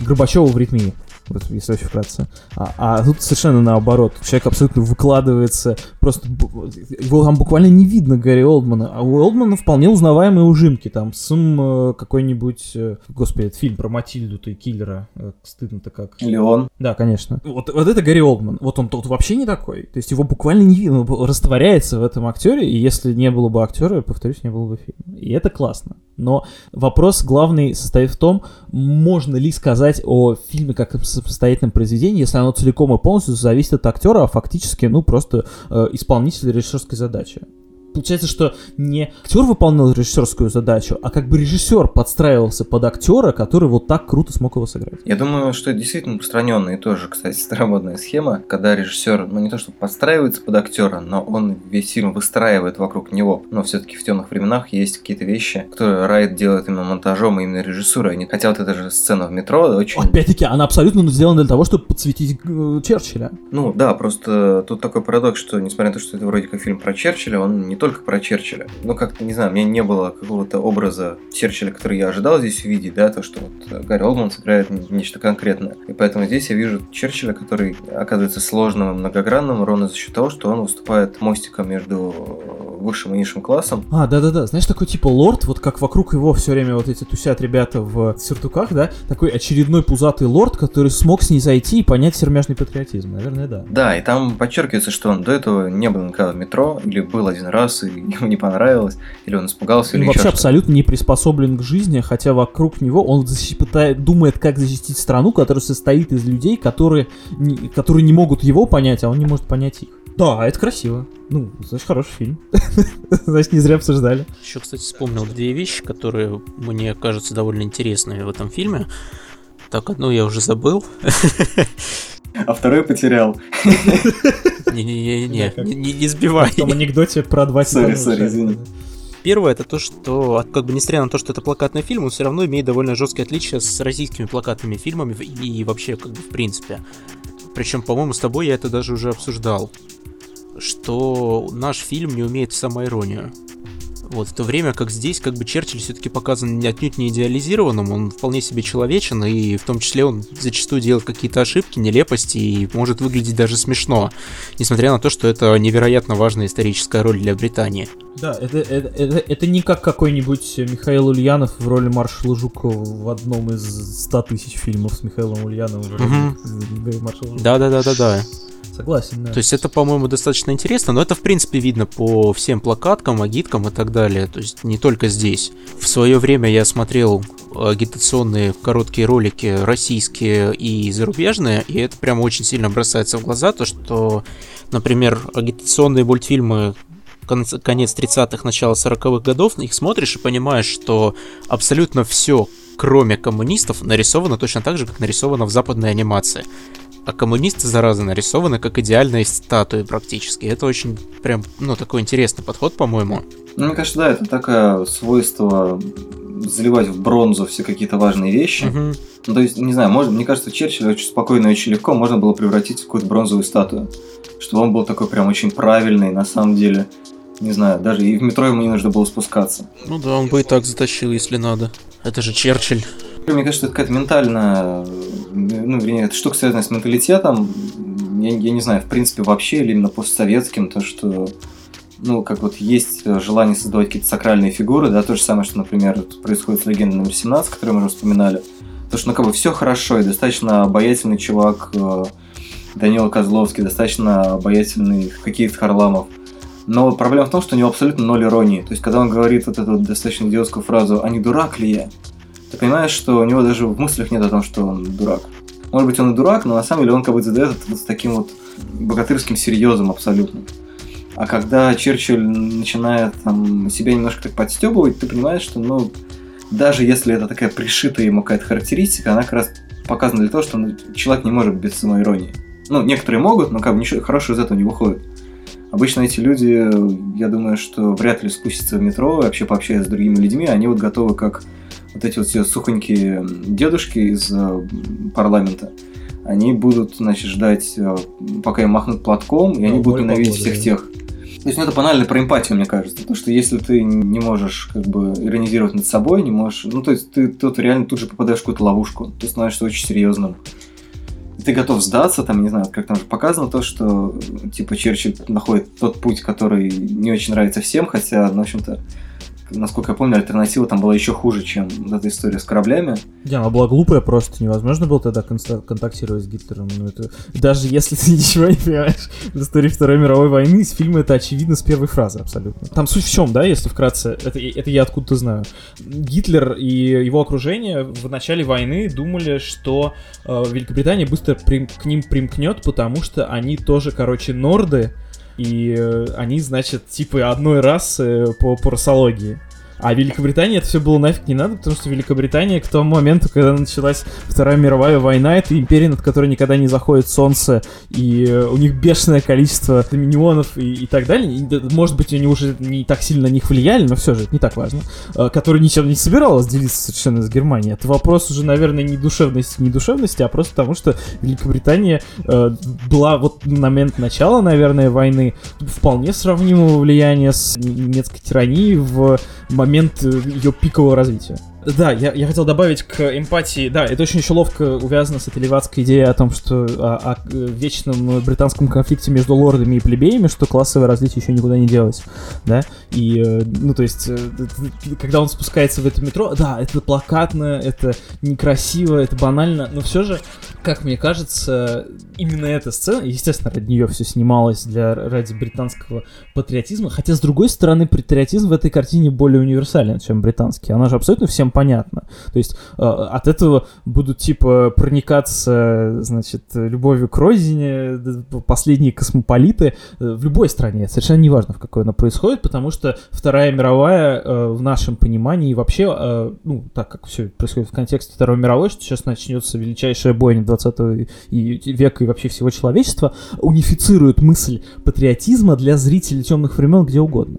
Горбачева в ритме вот, если очень вкратце. А, а тут совершенно наоборот. Человек абсолютно выкладывается, просто его там буквально не видно Гарри Олдмана, а у Олдмана вполне узнаваемые ужимки, там, сум э, какой-нибудь, э, господи, этот фильм про Матильду-то и киллера, э, стыдно-то как. Леон. Да, конечно. Вот, вот это Гарри Олдман, вот он тут вообще не такой, то есть его буквально не видно, он растворяется в этом актере, и если не было бы актера, повторюсь, не было бы фильма. И это классно. Но вопрос главный состоит в том, можно ли сказать о фильме как о самостоятельном произведении, если оно целиком и полностью зависит от актера, а фактически, ну, просто э, исполнитель режиссерской задачи. Получается, что не актер выполнял режиссерскую задачу, а как бы режиссер подстраивался под актера, который вот так круто смог его сыграть. Я думаю, что это действительно распространенная и тоже, кстати, старомодная схема, когда режиссер, ну не то что подстраивается под актера, но он весь фильм выстраивает вокруг него. Но все-таки в темных временах есть какие-то вещи, которые Райт делает именно монтажом и именно режиссурой. Хотя вот эта же сцена в метро очень... Опять-таки, она абсолютно сделана для того, чтобы подсветить э, Черчилля. Ну да, просто тут такой парадокс, что несмотря на то, что это вроде как фильм про Черчилля, он не только про Черчилля. Ну как-то, не знаю, у меня не было какого-то образа Черчилля, который я ожидал здесь увидеть, да, то, что вот Гарри Олдман сыграет нечто конкретное. И поэтому здесь я вижу Черчилля, который оказывается сложным и многогранным ровно за счет того, что он выступает мостиком между высшим и низшим классом. А, да-да-да, знаешь, такой типа лорд, вот как вокруг его все время вот эти тусят ребята в сюртуках, да, такой очередной пузатый лорд, который смог с ней зайти и понять сермяжный патриотизм, наверное, да. Да, и там подчеркивается, что он до этого не был никогда в метро, или был один раз, и ему не понравилось, или он испугался, или он вообще абсолютно не приспособлен к жизни, хотя вокруг него он пытает, думает, как защитить страну, которая состоит из людей, которые не, которые не могут его понять, а он не может понять их. Да, это красиво. Ну, значит, хороший фильм. значит, не зря обсуждали. Еще, кстати, вспомнил две вещи, которые мне кажутся довольно интересными в этом фильме. Так, одну я уже забыл. А второй потерял. Не-не-не, не не сбивай. В том анекдоте про два Сори, сори, извини. Первое это то, что, как бы несмотря на то, что это плакатный фильм, он все равно имеет довольно жесткие отличия с российскими плакатными фильмами и вообще, как бы, в принципе. Причем, по-моему, с тобой я это даже уже обсуждал. Что наш фильм не умеет самоиронию. Вот, в то время как здесь как бы Черчилль все-таки показан отнюдь не идеализированным, он вполне себе человечен, и в том числе он зачастую делает какие-то ошибки, нелепости, и может выглядеть даже смешно, несмотря на то, что это невероятно важная историческая роль для Британии. Да, это, это, это, это не как какой-нибудь Михаил Ульянов в роли маршала Жукова в одном из 100 тысяч фильмов с Михаилом Ульяновым роли Мгм. маршала Жукова. Да-да-да-да-да. Согласен, да. То есть это, по-моему, достаточно интересно, но это, в принципе, видно по всем плакаткам, агиткам и так далее. То есть не только здесь. В свое время я смотрел агитационные короткие ролики российские и зарубежные, и это прямо очень сильно бросается в глаза, то что, например, агитационные мультфильмы конец, конец 30-х, начало 40-х годов, их смотришь и понимаешь, что абсолютно все, кроме коммунистов, нарисовано точно так же, как нарисовано в западной анимации. А коммунисты, зараза, нарисованы как идеальные статуи практически. Это очень прям, ну, такой интересный подход, по-моему. Ну, мне кажется, да, это такое свойство заливать в бронзу все какие-то важные вещи. Мгм. Ну, то есть, не знаю, может, мне кажется, Черчилля очень спокойно и очень легко можно было превратить в какую-то бронзовую статую. Чтобы он был такой прям очень правильный, на самом деле. Не знаю, даже и в метро ему не нужно было спускаться. Ну да, он бы и так затащил, если надо. Это же Черчилль. Мне кажется, это какая-то ментальная, ну, вернее, это штука связанная с менталитетом. Я, я не знаю, в принципе, вообще, или именно постсоветским, то, что ну, как вот есть желание создавать какие-то сакральные фигуры, да, то же самое, что, например, происходит с легендой номер 17, которую мы уже вспоминали. То, что, ну, как бы все хорошо, и достаточно обаятельный чувак э, Данила Козловский, достаточно обаятельный Хоккеист Харламов. Но проблема в том, что у него абсолютно ноль иронии. То есть, когда он говорит вот эту достаточно идиотскую фразу «А не дурак ли я?», ты понимаешь, что у него даже в мыслях нет о том, что он дурак. Может быть, он и дурак, но на самом деле он как бы задает это с таким вот богатырским серьезом абсолютно. А когда Черчилль начинает там, себя немножко так подстебывать, ты понимаешь, что, ну, даже если это такая пришитая ему какая-то характеристика, она как раз показана для того, что ну, человек не может без самоиронии. Ну, некоторые могут, но как бы ничего хорошего из этого не выходит. Обычно эти люди, я думаю, что вряд ли спустятся в метро и вообще пообщаются с другими людьми, они вот готовы как вот эти вот все сухонькие дедушки из э, парламента. Они будут, значит, ждать, э, пока им махнут платком, и Да, они будут ненавидеть погоды, всех тех. То есть ну, это банально про эмпатию, мне кажется. Потому что если ты не можешь как бы иронизировать над собой, не можешь... Ну, то есть ты тут реально тут же попадаешь в какую-то ловушку. Ты становишься очень серьезным. Ты готов сдаться, там, не знаю, как там же показано то, что типа Черчилль находит тот путь, который не очень нравится всем, хотя, ну, в общем-то, насколько я помню, альтернатива там была еще хуже, чем вот эта история с кораблями. Не, она была глупая просто, невозможно было тогда контактировать с Гитлером. Ну, это... Даже если ты ничего не понимаешь в истории Второй мировой войны, из фильма это очевидно с первой фразы абсолютно. Там суть в чем, да, если вкратце, это, это я откуда-то знаю. Гитлер и его окружение в начале войны думали, что э, Великобритания быстро прим- к ним примкнет, потому что они тоже, короче, норды, и э, они, значит, типа одной расы по, по расологии. А Великобритании это все было нафиг не надо, потому что Великобритания к тому моменту, когда началась Вторая мировая война, это империя, над которой никогда не заходит солнце, и э, у них бешеное количество доминионов и, и так далее. И, может быть, они уже не так сильно на них влияли, но все же это не так важно. Э, который ничем не собиралась делиться совершенно с Германией. Это вопрос уже, наверное, не душевности, не душевности, а просто потому, что Великобритания э, была вот на момент начала, наверное, войны вполне сравнимого влияния с немецкой тиранией в момент э, ее пикового развития. Да, я, я хотел добавить к эмпатии. Да, это очень еще ловко увязано с этой левацкой идеей о том, что о, о вечном британском конфликте между лордами и плебеями, что классовое различие еще никуда не делось. Да? И, э, ну, то есть, э, когда он спускается в это метро, да, это плакатно, это некрасиво, это банально, но все же, как мне кажется, именно эта сцена, естественно, ради нее все снималось для, ради британского патриотизма, хотя, с другой стороны, патриотизм в этой картине более универсален, чем британский. Она же абсолютно всем понятно. То есть э, от этого будут типа проникаться, значит, любовью к родине последние космополиты э, в любой стране. Совершенно неважно, в какой она происходит, потому что Вторая мировая э, в нашем понимании вообще, э, ну, так как все происходит в контексте Второй мировой, что сейчас начнется величайшая бойня 20 века и вообще всего человечества, унифицирует мысль патриотизма для зрителей темных времен где угодно.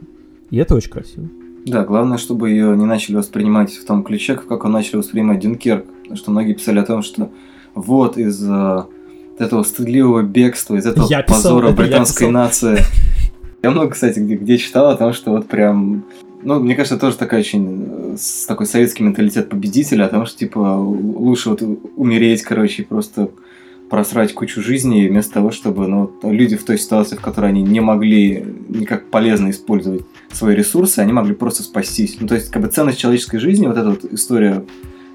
И это очень красиво. Да, главное, чтобы ее не начали воспринимать в том ключе, как он начали воспринимать Дюнкерк. Потому что многие писали о том, что вот из uh, этого стыдливого бегства, из этого я позора писал, британской я нации. Я много, кстати, где, где читал о том, что вот прям ну, мне кажется, тоже такая очень с такой советский менталитет победителя, о том, что типа лучше вот умереть, короче, просто просрать кучу жизни вместо того, чтобы ну, люди в той ситуации, в которой они не могли никак полезно использовать свои ресурсы, они могли просто спастись. Ну, то есть, как бы ценность человеческой жизни, вот эта вот история,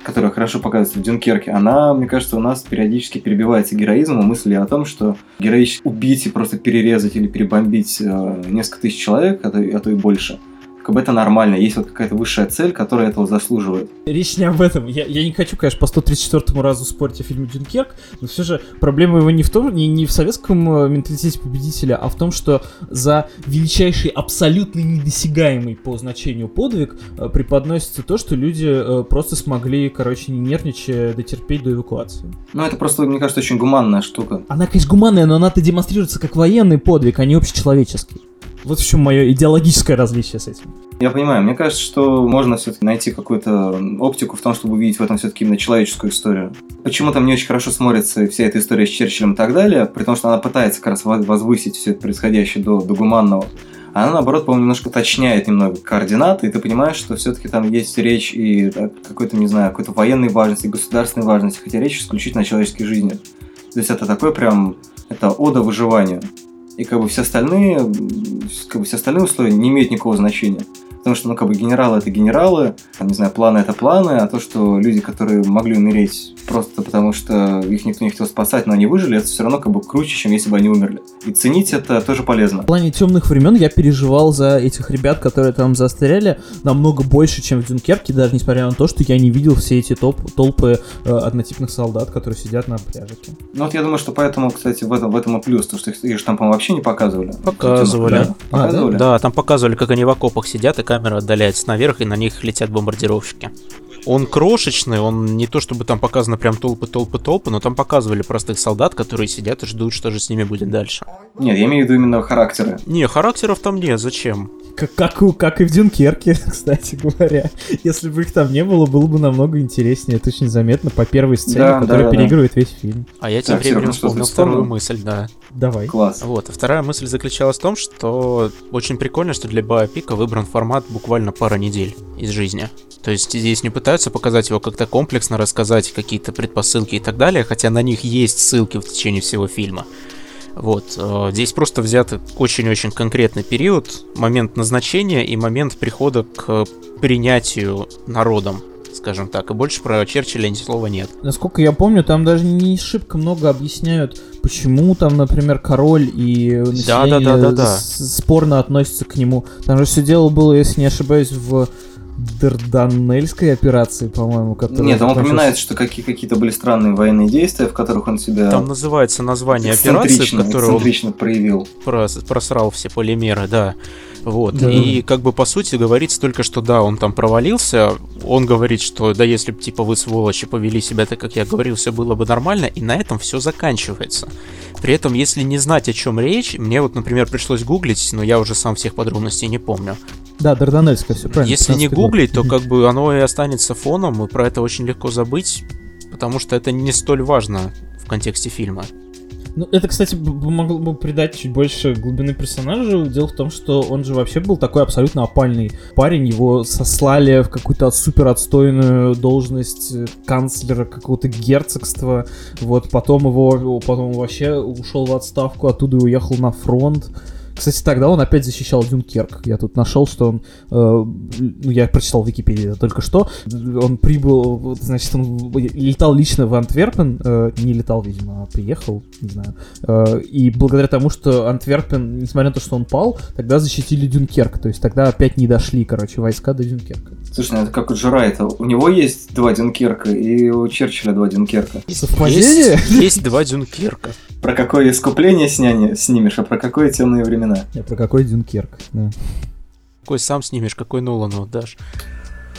которая хорошо показывается в Дюнкерке, она, мне кажется, у нас периодически перебивается героизмом мысли о том, что героически убить и просто перерезать или перебомбить э, несколько тысяч человек, а то, а то и больше – как бы это нормально, есть вот какая-то высшая цель, которая этого заслуживает. Речь не об этом. Я, я не хочу, конечно, по 134 разу спорить о фильме Дюнкерк, но все же проблема его не в том, не, не в советском э, менталитете победителя, а в том, что за величайший, абсолютно недосягаемый по значению подвиг э, преподносится то, что люди э, просто смогли, короче, не нервничая, дотерпеть до эвакуации. Ну, это просто, мне кажется, очень гуманная штука. Она, конечно, гуманная, но она-то демонстрируется как военный подвиг, а не общечеловеческий. Вот в чем мое идеологическое различие с этим. Я понимаю, мне кажется, что можно все-таки найти какую-то оптику в том, чтобы увидеть в этом все-таки именно человеческую историю. Почему там не очень хорошо смотрится вся эта история с Черчиллем и так далее, при том, что она пытается как раз возвысить все это происходящее до, до гуманного. Она, наоборот, по-моему, немножко уточняет немного координаты, и ты понимаешь, что все-таки там есть речь и какой-то, не знаю, какой-то военной важности, государственной важности, хотя речь исключительно о человеческой жизни. То есть это такой прям, это ода выживанию. И как бы все остальные, как бы все остальные условия не имеют никакого значения. Потому что, ну, как бы генералы это генералы, там, не знаю, планы это планы, а то, что люди, которые могли умереть просто потому, что их никто не хотел спасать, но они выжили, это все равно как бы круче, чем если бы они умерли. И ценить это тоже полезно. В плане темных времен я переживал за этих ребят, которые там застряли, намного больше, чем в Дюнкерке, даже несмотря на то, что я не видел все эти топ толпы э, однотипных солдат, которые сидят на пляжике. Ну вот я думаю, что поэтому, кстати, в этом, в этом и плюс, то, что их, их же там, по-моему, вообще не показывали. Показывали. Да? Показывали? А, да? да, там показывали, как они в окопах сидят и камера отдаляется наверх, и на них летят бомбардировщики. Он крошечный, он не то чтобы там показано прям толпы, толпы, толпы, но там показывали простых солдат, которые сидят и ждут, что же с ними будет дальше. Нет, я имею в виду именно характеры. Не, характеров там нет, зачем? Как, как, как и в Дюнкерке, кстати говоря. Если бы их там не было, было бы намного интереснее. Это очень заметно по первой сцене, да, которая да, да, переигрывает да. весь фильм. А я тем временем вспомнил вторую мысль, да. Давай. Класс. Вот, а вторая мысль заключалась в том, что очень прикольно, что для Биопика выбран формат буквально пара недель из жизни. То есть здесь не пытаются показать его как-то комплексно, рассказать какие-то предпосылки и так далее, хотя на них есть ссылки в течение всего фильма. Вот, э, здесь просто взят очень-очень конкретный период, момент назначения и момент прихода к принятию народом скажем так, и больше про Черчилля ни слова нет. Насколько я помню, там даже не шибко много объясняют, почему там, например, король и население да, да, да, да, да. спорно относятся к нему. Там же все дело было, если не ошибаюсь, в Дарданельской операции, по-моему, которая... Нет, он закончилась- упоминает, что какие- какие-то были странные военные действия, в которых он себя Там называется название операции, в которой он проявил. прос- просрал все полимеры, да. Вот. Да. И как бы по сути говорится только, что да, он там провалился. Он говорит, что да, если бы типа вы сволочи повели себя так, как я говорил, все было бы нормально, и на этом все заканчивается. При этом, если не знать, о чем речь, мне вот, например, пришлось гуглить, но я уже сам всех подробностей не помню. Да, Дарданельская, все правильно. Если не 15-й год. гуглить, то как бы оно и останется фоном, и про это очень легко забыть, потому что это не столь важно в контексте фильма. Ну, это, кстати, могло бы придать чуть больше глубины персонажу. Дело в том, что он же вообще был такой абсолютно опальный парень. Его сослали в какую-то супер отстойную должность э, канцлера какого-то герцогства. Вот, потом его, потом вообще ушел в отставку, оттуда и уехал на фронт. Кстати, тогда он опять защищал Дюнкерк. Я тут нашел, что он... э, ну, я прочитал в Википедии это только что. Он прибыл, значит, он летал лично в Антверпен. э, не летал, видимо, а приехал, не знаю. Э, и благодаря тому, что Антверпен, несмотря на то, что он пал, тогда защитили Дюнкерк. То есть тогда опять не дошли, короче, войска до Дюнкерка. Слушай, ну это как у Джурайта. У него есть два Дюнкерка, и у Черчилля два Дюнкерка. Совпадение? Есть, есть два Дюнкерка. Про какое искупление сняни, снимешь, а про какое темные времена. Не, про какой Дюнкерк? да. Какой сам снимешь, какой Нолану отдашь.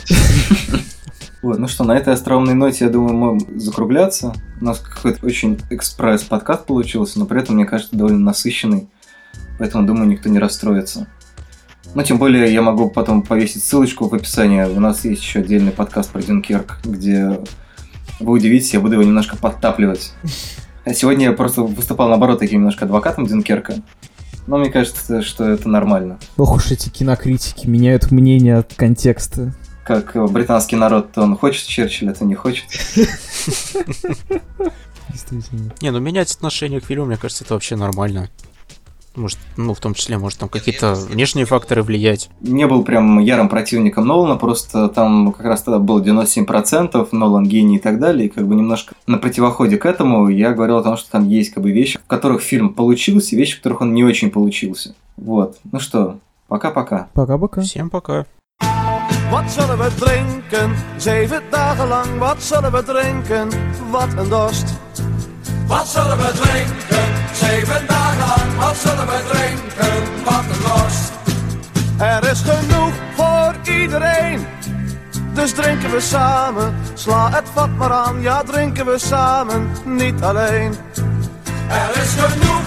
Вот, ну что, на этой остроумной ноте, я думаю, мы закругляться. У нас какой-то очень экспресс-подкаст получился, но при этом, мне кажется, довольно насыщенный. Поэтому, думаю, никто не расстроится. Ну, тем более, я могу потом повесить ссылочку в описании. У нас есть еще отдельный подкаст про Дюнкерк, где вы удивитесь, я буду его немножко подтапливать. Сегодня я просто выступал, наоборот, таким немножко адвокатом Дюнкерка. Но мне кажется, что это нормально. Ох уж эти кинокритики меняют мнение от контекста. Как британский народ, то он хочет Черчилля, то не хочет. Действительно. Не, ну менять отношение к фильму, мне кажется, это вообще нормально. Может, ну, в том числе, может, там какие-то внешние факторы влиять. не был прям ярым противником Нолана, просто там как раз тогда было 97%, Нолан гений и так далее, и как бы немножко на противоходе к этому я говорил о том, что там есть как бы вещи, в которых фильм получился, и вещи, в которых он не очень получился. Вот. Ну что, пока-пока. Пока-пока. Всем пока. Wat zullen we drinken? Zeven dagen lang, wat zullen we drinken? Wat een dorst. Wat zullen we drinken? Zeven dagen lang, wat zullen we drinken? Wat een dorst. Er is genoeg voor iedereen. Dus drinken we samen. Sla het vat maar aan, ja drinken we samen, niet alleen. Er is genoeg